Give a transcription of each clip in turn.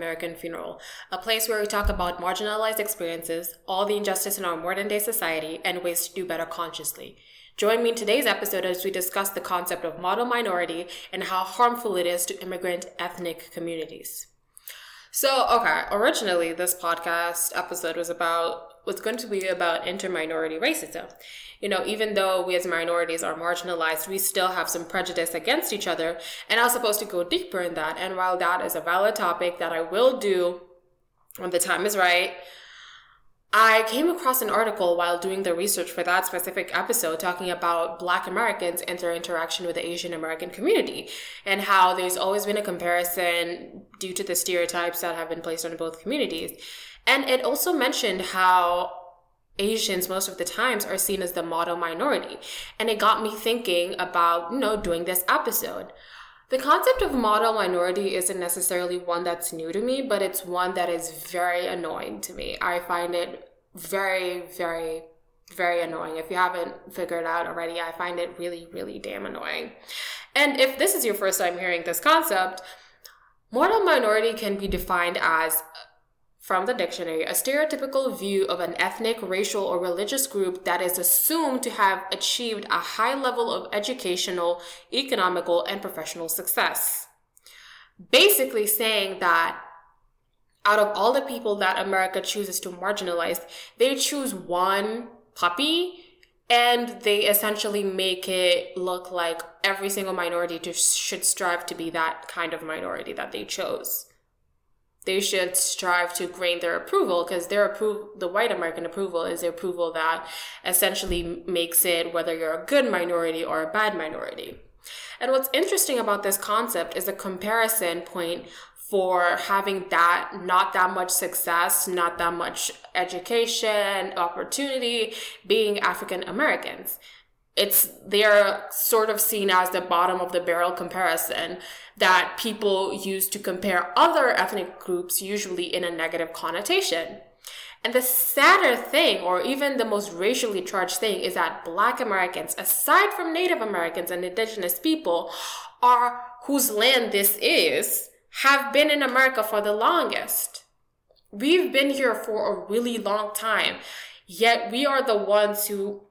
American Funeral, a place where we talk about marginalized experiences, all the injustice in our modern day society, and ways to do better consciously. Join me in today's episode as we discuss the concept of model minority and how harmful it is to immigrant ethnic communities. So, okay, originally this podcast episode was about was going to be about inter-minority racism. You know, even though we as minorities are marginalized, we still have some prejudice against each other. And I was supposed to go deeper in that. And while that is a valid topic that I will do when the time is right, I came across an article while doing the research for that specific episode talking about Black Americans and their interaction with the Asian American community and how there's always been a comparison due to the stereotypes that have been placed on both communities. And it also mentioned how Asians most of the times are seen as the model minority. And it got me thinking about, you know, doing this episode. The concept of model minority isn't necessarily one that's new to me, but it's one that is very annoying to me. I find it very, very, very annoying. If you haven't figured out already, I find it really, really damn annoying. And if this is your first time hearing this concept, model minority can be defined as from the dictionary, a stereotypical view of an ethnic, racial, or religious group that is assumed to have achieved a high level of educational, economical, and professional success. Basically, saying that out of all the people that America chooses to marginalize, they choose one puppy and they essentially make it look like every single minority should strive to be that kind of minority that they chose they should strive to gain their approval because their approval, the white American approval is the approval that essentially makes it whether you're a good minority or a bad minority. And what's interesting about this concept is a comparison point for having that not that much success, not that much education, opportunity, being African Americans it's they're sort of seen as the bottom of the barrel comparison that people use to compare other ethnic groups usually in a negative connotation. And the sadder thing or even the most racially charged thing is that black americans aside from native americans and indigenous people are whose land this is have been in america for the longest. We've been here for a really long time yet we are the ones who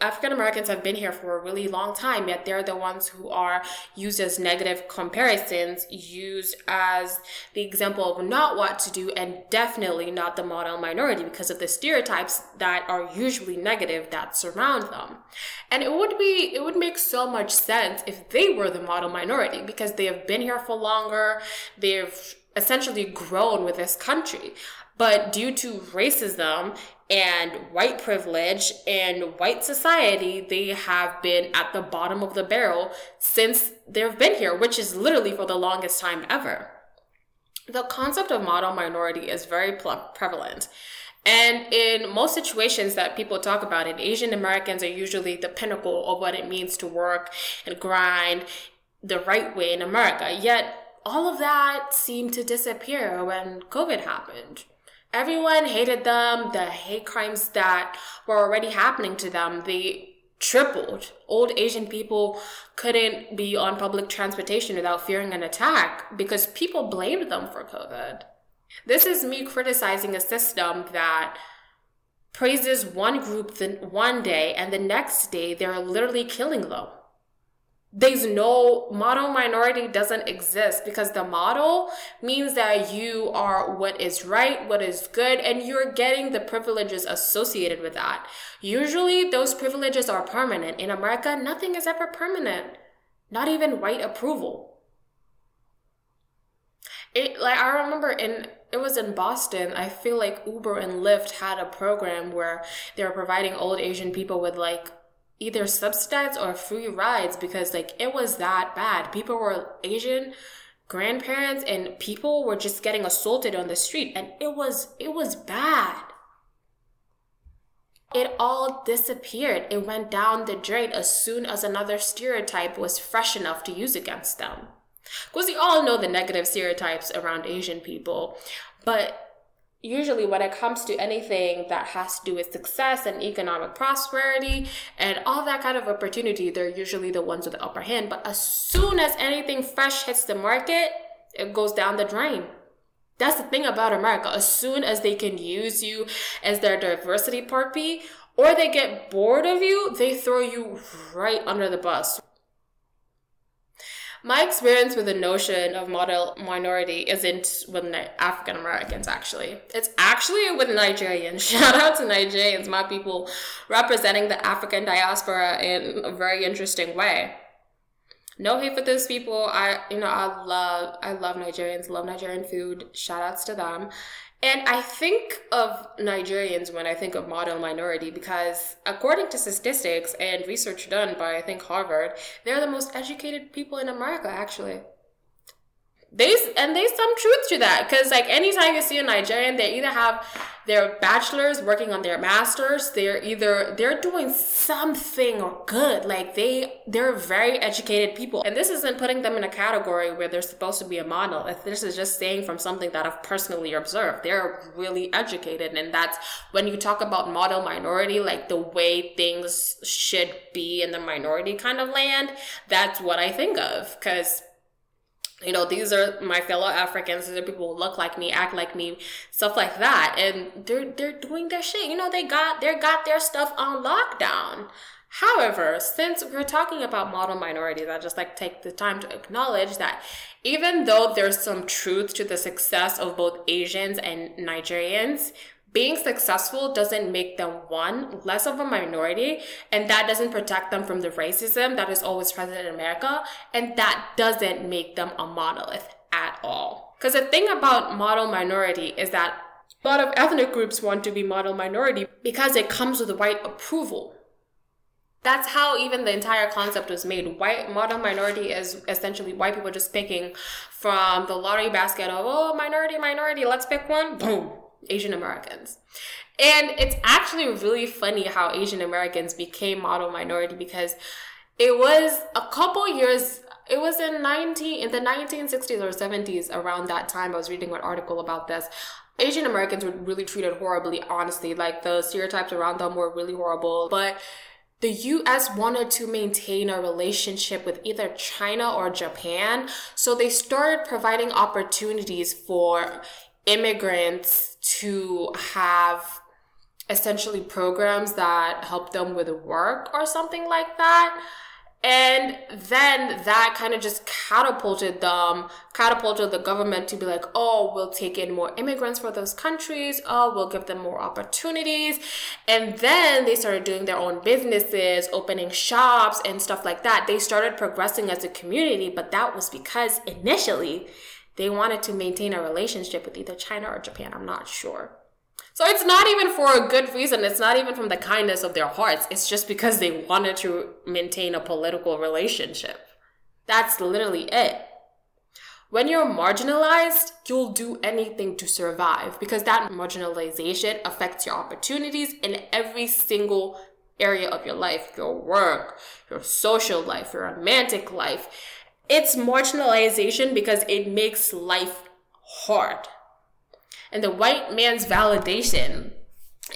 African Americans have been here for a really long time, yet they're the ones who are used as negative comparisons, used as the example of not what to do, and definitely not the model minority because of the stereotypes that are usually negative that surround them. And it would be, it would make so much sense if they were the model minority because they have been here for longer, they've essentially grown with this country. But due to racism and white privilege and white society, they have been at the bottom of the barrel since they've been here, which is literally for the longest time ever. The concept of model minority is very prevalent. And in most situations that people talk about it, Asian Americans are usually the pinnacle of what it means to work and grind the right way in America. Yet all of that seemed to disappear when COVID happened. Everyone hated them. The hate crimes that were already happening to them, they tripled. Old Asian people couldn't be on public transportation without fearing an attack because people blamed them for COVID. This is me criticizing a system that praises one group the, one day and the next day they're literally killing them there's no model minority doesn't exist because the model means that you are what is right, what is good, and you're getting the privileges associated with that. Usually those privileges are permanent. In America, nothing is ever permanent. Not even white approval. It like I remember in it was in Boston. I feel like Uber and Lyft had a program where they were providing old Asian people with like either subsidized or free rides because like it was that bad. People were Asian grandparents and people were just getting assaulted on the street and it was it was bad. It all disappeared. It went down the drain as soon as another stereotype was fresh enough to use against them. Because we all know the negative stereotypes around Asian people, but usually when it comes to anything that has to do with success and economic prosperity and all that kind of opportunity, they're usually the ones with the upper hand. But as soon as anything fresh hits the market, it goes down the drain. That's the thing about America. As soon as they can use you as their diversity party, or they get bored of you, they throw you right under the bus. My experience with the notion of model minority isn't with African Americans, actually. It's actually with Nigerians. Shout out to Nigerians, my people representing the African diaspora in a very interesting way. No hate for those people. I, you know, I love, I love Nigerians, love Nigerian food. Shout outs to them. And I think of Nigerians when I think of model minority because, according to statistics and research done by, I think, Harvard, they're the most educated people in America, actually. There's and there's some truth to that because like anytime you see a Nigerian, they either have their bachelors working on their masters. They're either they're doing something good. Like they they're very educated people, and this isn't putting them in a category where they're supposed to be a model. This is just saying from something that I've personally observed. They're really educated, and that's when you talk about model minority, like the way things should be in the minority kind of land. That's what I think of because you know, these are my fellow Africans. These are people who look like me, act like me, stuff like that. And they're they're doing their shit. You know, they got they got their stuff on lockdown. However, since we're talking about model minorities, I just like take the time to acknowledge that even though there's some truth to the success of both Asians and Nigerians, being successful doesn't make them one less of a minority and that doesn't protect them from the racism that is always present in america and that doesn't make them a monolith at all. Because the thing about model minority is that a lot of ethnic groups want to be model minority because it comes with white approval. That's how even the entire concept was made. White model minority is essentially white people just picking from the lottery basket of oh minority minority let's pick one. Boom Asian Americans. And it's actually really funny how Asian Americans became model minority because it was a couple years it was in 19 in the 1960s or 70s around that time i was reading an article about this asian americans were really treated horribly honestly like the stereotypes around them were really horrible but the US wanted to maintain a relationship with either China or Japan, so they started providing opportunities for immigrants to have essentially programs that help them with work or something like that. And then that kind of just catapulted them, catapulted the government to be like, oh, we'll take in more immigrants for those countries. Oh, we'll give them more opportunities. And then they started doing their own businesses, opening shops and stuff like that. They started progressing as a community, but that was because initially they wanted to maintain a relationship with either China or Japan. I'm not sure. So it's not even for a good reason. It's not even from the kindness of their hearts. It's just because they wanted to maintain a political relationship. That's literally it. When you're marginalized, you'll do anything to survive because that marginalization affects your opportunities in every single area of your life your work, your social life, your romantic life it's marginalization because it makes life hard. And the white man's validation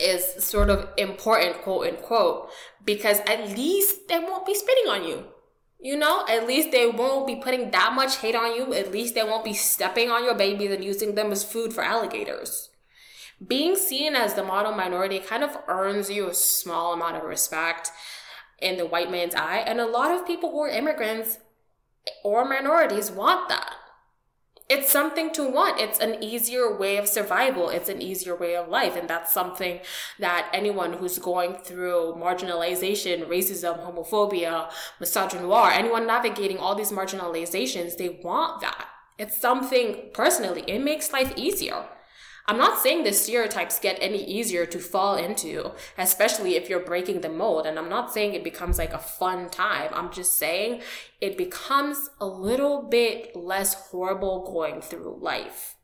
is sort of important, quote unquote, because at least they won't be spitting on you. You know, at least they won't be putting that much hate on you. At least they won't be stepping on your babies and using them as food for alligators. Being seen as the model minority kind of earns you a small amount of respect in the white man's eye. And a lot of people who are immigrants or minorities want that. It's something to want. It's an easier way of survival. It's an easier way of life. And that's something that anyone who's going through marginalization, racism, homophobia, misogynoir, anyone navigating all these marginalizations, they want that. It's something personally, it makes life easier. I'm not saying the stereotypes get any easier to fall into, especially if you're breaking the mold. And I'm not saying it becomes like a fun time. I'm just saying it becomes a little bit less horrible going through life.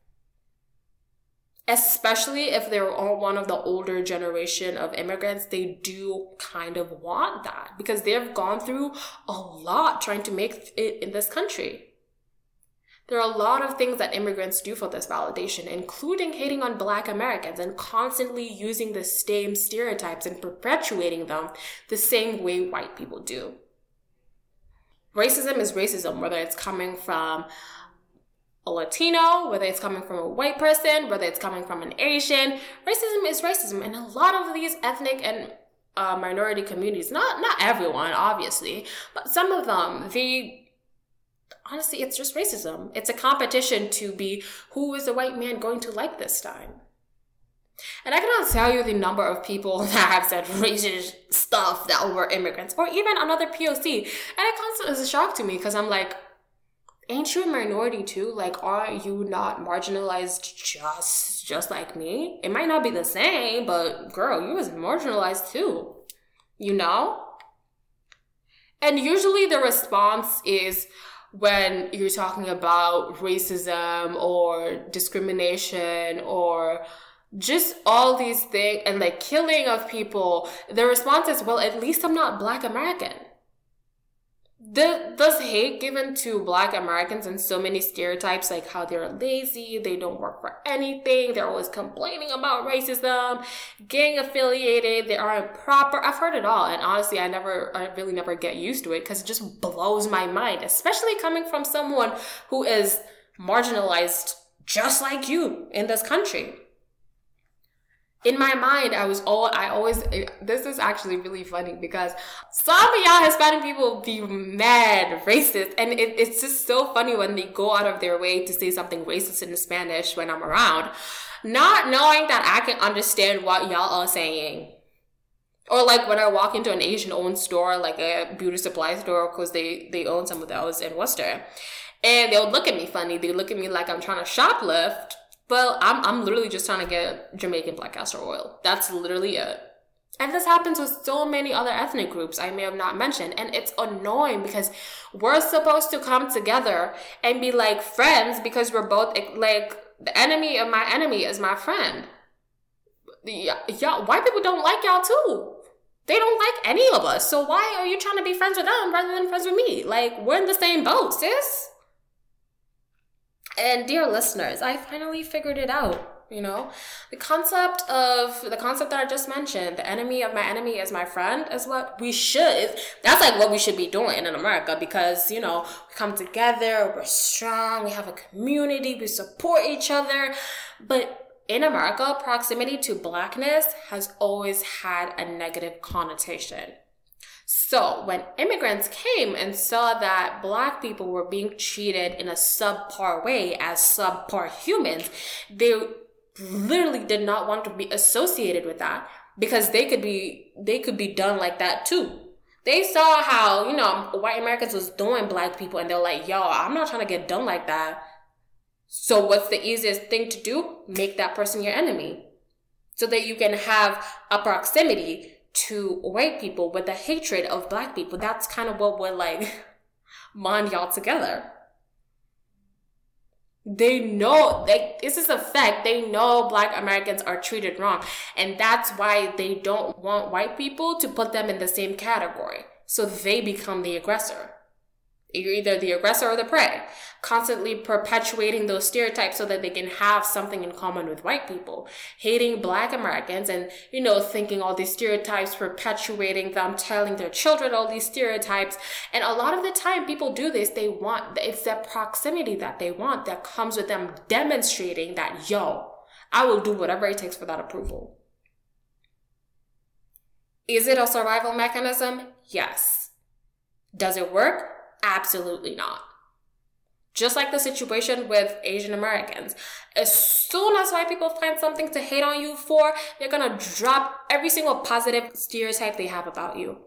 Especially if they're all one of the older generation of immigrants, they do kind of want that because they've gone through a lot trying to make it in this country. There are a lot of things that immigrants do for this validation, including hating on black Americans and constantly using the same stereotypes and perpetuating them the same way white people do. Racism is racism, whether it's coming from a Latino, whether it's coming from a white person, whether it's coming from an Asian. Racism is racism. And a lot of these ethnic and uh, minority communities, not not everyone, obviously, but some of them, they honestly, it's just racism. It's a competition to be who is the white man going to like this time. And I cannot tell you the number of people that have said racist stuff that were immigrants or even another POC. And it constantly is a shock to me because I'm like, ain't you a minority too? Like, are you not marginalized just just like me? It might not be the same, but girl, you was marginalized too. You know? And usually the response is when you're talking about racism or discrimination or just all these things and like killing of people, the response is, well, at least I'm not black American. The, this hate given to black Americans and so many stereotypes like how they're lazy, they don't work for anything, they're always complaining about racism, gang affiliated, they aren't proper. I've heard it all. And honestly, I never, I really never get used to it because it just blows my mind, especially coming from someone who is marginalized just like you in this country in my mind, I was all I always. This is actually really funny because some of y'all Hispanic people be mad racist, and it, it's just so funny when they go out of their way to say something racist in Spanish when I'm around, not knowing that I can understand what y'all are saying. Or like when I walk into an Asian owned store, like a beauty supply store, because they they own some of those in Worcester, and they'll look at me funny. They look at me like I'm trying to shoplift well, I'm, I'm literally just trying to get Jamaican black castor oil. That's literally it. And this happens with so many other ethnic groups I may have not mentioned. And it's annoying because we're supposed to come together and be like friends because we're both like the enemy of my enemy is my friend. Y'all, white people don't like y'all too. They don't like any of us. So why are you trying to be friends with them rather than friends with me? Like, we're in the same boat, sis. And dear listeners, I finally figured it out. You know, the concept of the concept that I just mentioned, the enemy of my enemy is my friend, is what we should. That's like what we should be doing in America because you know we come together, we're strong, we have a community, we support each other. But in America, proximity to blackness has always had a negative connotation. So when immigrants came and saw that black people were being treated in a subpar way as subpar humans, they literally did not want to be associated with that because they could be they could be done like that too. They saw how, you know, white Americans was doing black people and they're like, yo, I'm not trying to get done like that. So what's the easiest thing to do? Make that person your enemy. So that you can have a proximity to white people with the hatred of black people. That's kind of what would like bond y'all together. They know like this is a fact. They know black Americans are treated wrong. And that's why they don't want white people to put them in the same category. So they become the aggressor. You're either the aggressor or the prey, constantly perpetuating those stereotypes so that they can have something in common with white people. Hating black Americans and, you know, thinking all these stereotypes, perpetuating them, telling their children all these stereotypes. And a lot of the time people do this, they want, it's that proximity that they want that comes with them demonstrating that, yo, I will do whatever it takes for that approval. Is it a survival mechanism? Yes. Does it work? Absolutely not. Just like the situation with Asian Americans. As soon as white people find something to hate on you for, they're gonna drop every single positive stereotype they have about you.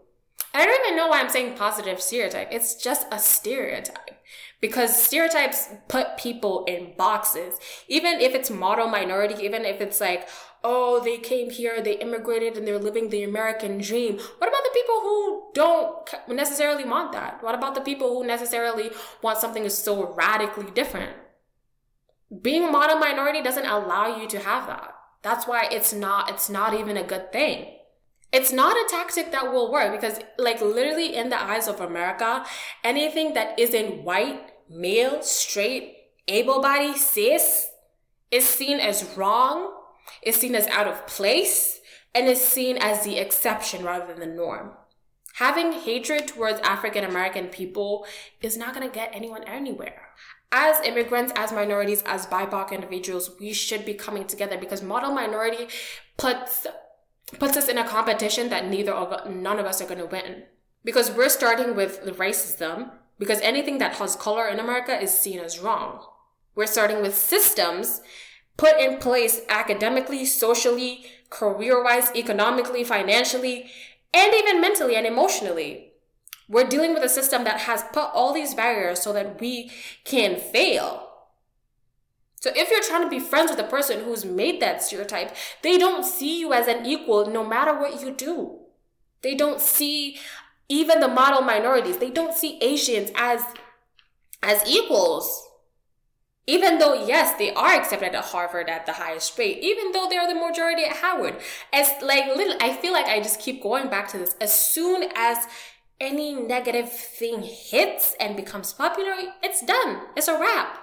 I don't even know why I'm saying positive stereotype. It's just a stereotype. Because stereotypes put people in boxes. Even if it's model minority, even if it's like, oh, they came here, they immigrated, and they're living the American dream. What about the people who don't necessarily want that? What about the people who necessarily want something so radically different? Being a model minority doesn't allow you to have that. That's why it's not, it's not even a good thing. It's not a tactic that will work because, like, literally in the eyes of America, anything that isn't white, male, straight, able bodied, cis is seen as wrong is seen as out of place and is seen as the exception rather than the norm. Having hatred towards African American people is not going to get anyone anywhere. as immigrants, as minorities, as BIPOC individuals, we should be coming together because model minority puts puts us in a competition that neither of none of us are going to win because we're starting with the racism because anything that has color in America is seen as wrong. We're starting with systems put in place academically, socially, career wise, economically, financially, and even mentally and emotionally we're dealing with a system that has put all these barriers so that we can fail. So if you're trying to be friends with a person who's made that stereotype, they don't see you as an equal no matter what you do. They don't see even the model minorities. They don't see Asians as as equals. Even though, yes, they are accepted at Harvard at the highest rate, even though they're the majority at Howard. As like little, I feel like I just keep going back to this. As soon as any negative thing hits and becomes popular, it's done. It's a wrap.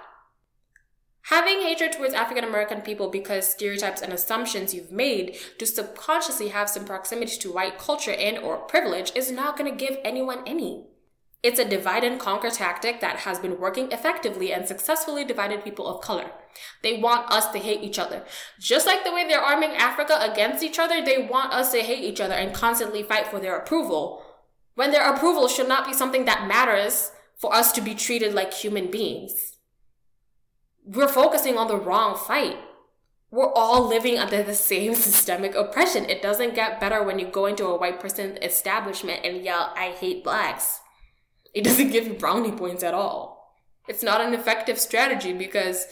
Having hatred towards African American people because stereotypes and assumptions you've made to subconsciously have some proximity to white culture and or privilege is not going to give anyone any. It's a divide and conquer tactic that has been working effectively and successfully divided people of color. They want us to hate each other. Just like the way they're arming Africa against each other, they want us to hate each other and constantly fight for their approval when their approval should not be something that matters for us to be treated like human beings. We're focusing on the wrong fight. We're all living under the same systemic oppression. It doesn't get better when you go into a white person establishment and yell, I hate blacks. It doesn't give you brownie points at all. It's not an effective strategy because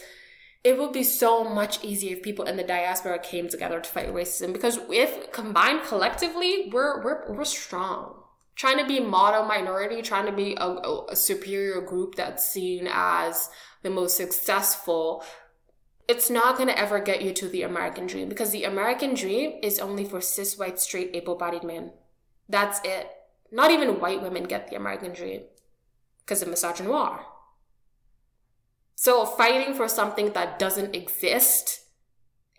it would be so much easier if people in the diaspora came together to fight racism because if combined collectively, we're, we're, we're strong trying to be model minority, trying to be a, a, superior group that's seen as the most successful, it's not going to ever get you to the American dream because the American dream is only for cis white straight able bodied men. That's it. Not even white women get the American dream because of misogynoir. So fighting for something that doesn't exist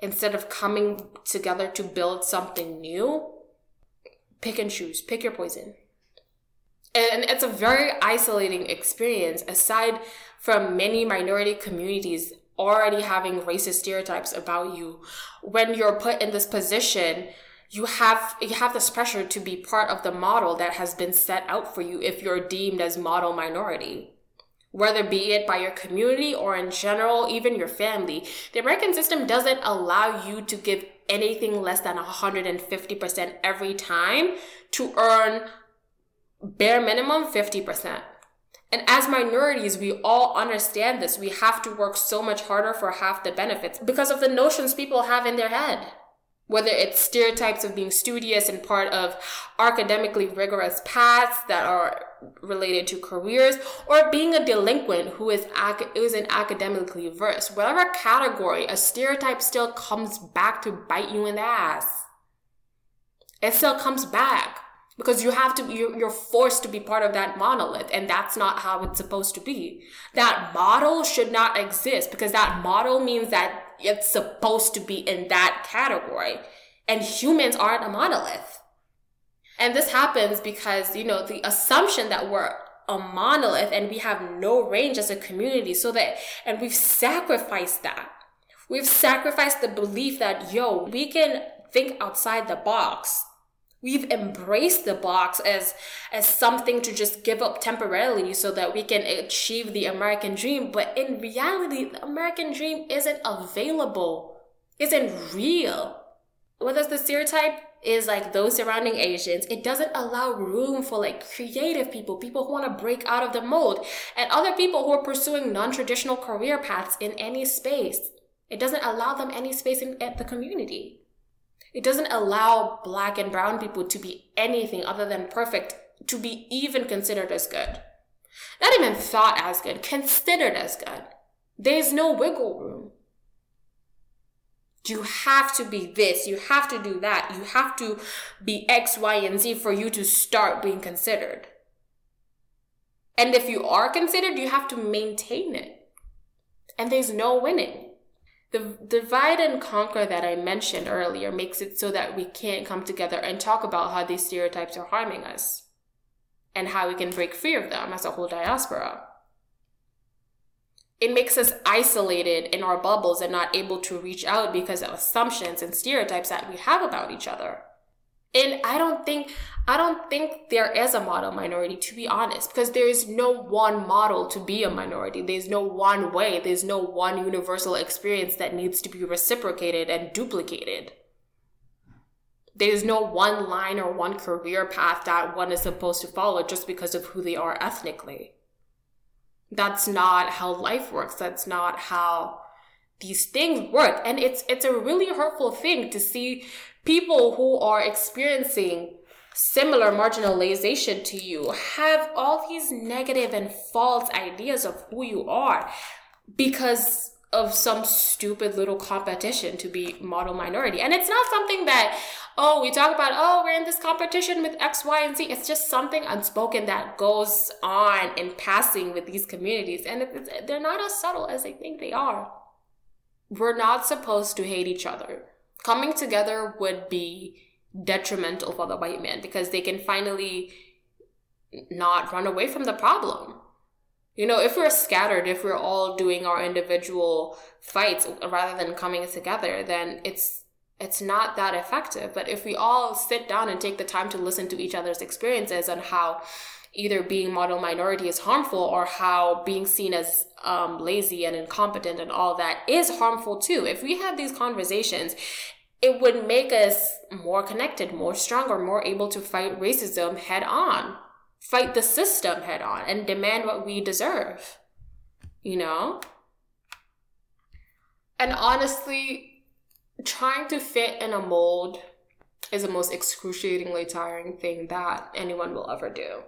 instead of coming together to build something new, pick and choose, pick your poison and it's a very isolating experience aside from many minority communities already having racist stereotypes about you when you're put in this position you have you have this pressure to be part of the model that has been set out for you if you're deemed as model minority whether be it by your community or in general even your family the american system doesn't allow you to give anything less than 150% every time to earn bare minimum 50%. And as minorities, we all understand this. We have to work so much harder for half the benefits because of the notions people have in their head. Whether it's stereotypes of being studious and part of academically rigorous paths that are related to careers, or being a delinquent who is ac- isn't academically versed. Whatever category, a stereotype still comes back to bite you in the ass. It still comes back because you have to you're forced to be part of that monolith and that's not how it's supposed to be that model should not exist because that model means that it's supposed to be in that category. And humans aren't a monolith. And this happens because you know the assumption that we're a monolith and we have no range as a community so that and we've sacrificed that. We've sacrificed the belief that yo we can think outside the box we've embraced the box as as something to just give up temporarily so that we can achieve the american dream. But in reality the american dream isn't available. Isn't real. Whether the stereotype is like those surrounding asians. It doesn't allow room for like creative people people who want to break out of the mold and other people who are pursuing non-traditional career paths in any space. It doesn't allow them any space in the community it doesn't allow black and brown people to be anything other than perfect, to be even considered as good. Not even thought as good, considered as good. There's no wiggle room. You have to be this, you have to do that, you have to be X, Y, and Z for you to start being considered. And if you are considered, you have to maintain it. And there's no winning. The divide and conquer that I mentioned earlier makes it so that we can't come together and talk about how these stereotypes are harming us and how we can break free of them as a whole diaspora. it makes us isolated in our bubbles and not able to reach out because of assumptions and stereotypes that we have about each other. And I don't think I don't think there is a model minority to be honest because there is no one model to be a minority. There's no one way, there's no one universal experience that needs to be reciprocated and duplicated. There's no one line or one career path that one is supposed to follow just because of who they are ethnically. That's not how life works. That's not how these things work. And it's it's a really hurtful thing to see people who are experiencing similar marginalization to you have all these negative and false ideas of who you are because of some stupid little competition to be model minority. And it's not something that, oh, we talk about, oh, we're in this competition with X, Y, and Z. It's just something unspoken that goes on in passing with these communities. And they're not as subtle as they think they are. We're not supposed to hate each other. Coming together would be detrimental for the white man because they can finally not run away from the problem you know, if we're scattered, if we're all doing our individual fights rather than coming together, then it's it's not that effective. But if we all sit down and take the time to listen to each other's experiences on how either being model minority is harmful or how being seen as um, lazy and incompetent and all that is harmful too. If we have these conversations, it would make us more connected, more stronger, more able to fight racism head on fight the system head on and demand what we deserve. You know? And honestly, trying to fit in a mold is the most excruciatingly tiring thing that anyone will ever do.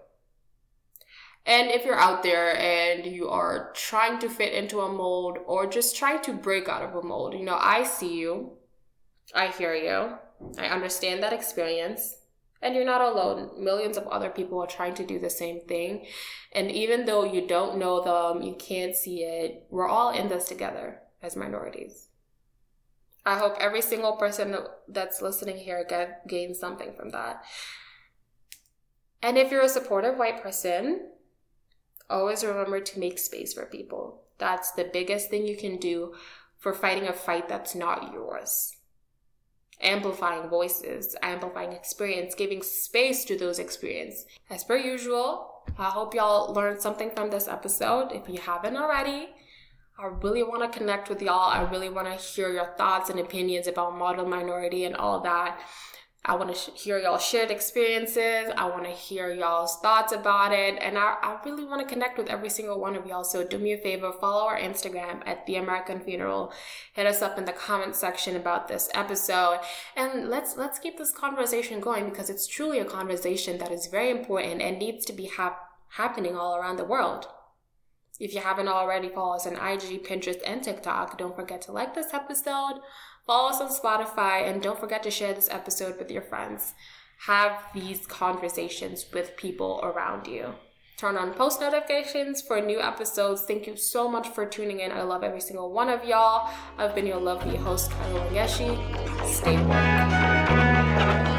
And if you're out there and you are trying to fit into a mold or just trying to break out of a mold, you know, I see you. I hear you. I understand that experience. And you're not alone. Millions of other people are trying to do the same thing. And even though you don't know them, you can't see it, we're all in this together as minorities. I hope every single person that's listening here get, gains something from that. And if you're a supportive white person, always remember to make space for people. That's the biggest thing you can do for fighting a fight that's not yours amplifying voices, amplifying experience, giving space to those experiences. As per usual, I hope y'all learned something from this episode. If you haven't already, I really want to connect with y'all. I really want to hear your thoughts and opinions about model minority and all that. I want to sh- hear y'all shared experiences. I want to hear y'all's thoughts about it. And I, I really want to connect with every single one of y'all. So do me a favor, follow our Instagram at The American Funeral. Hit us up in the comment section about this episode. And let's, let's keep this conversation going because it's truly a conversation that is very important and needs to be hap- happening all around the world. If you haven't already, follow us on IG, Pinterest, and TikTok. Don't forget to like this episode Follow us on Spotify and don't forget to share this episode with your friends. Have these conversations with people around you. Turn on post notifications for new episodes. Thank you so much for tuning in. I love every single one of y'all. I've been your lovely host, Carol Ngeshi. Stay warm.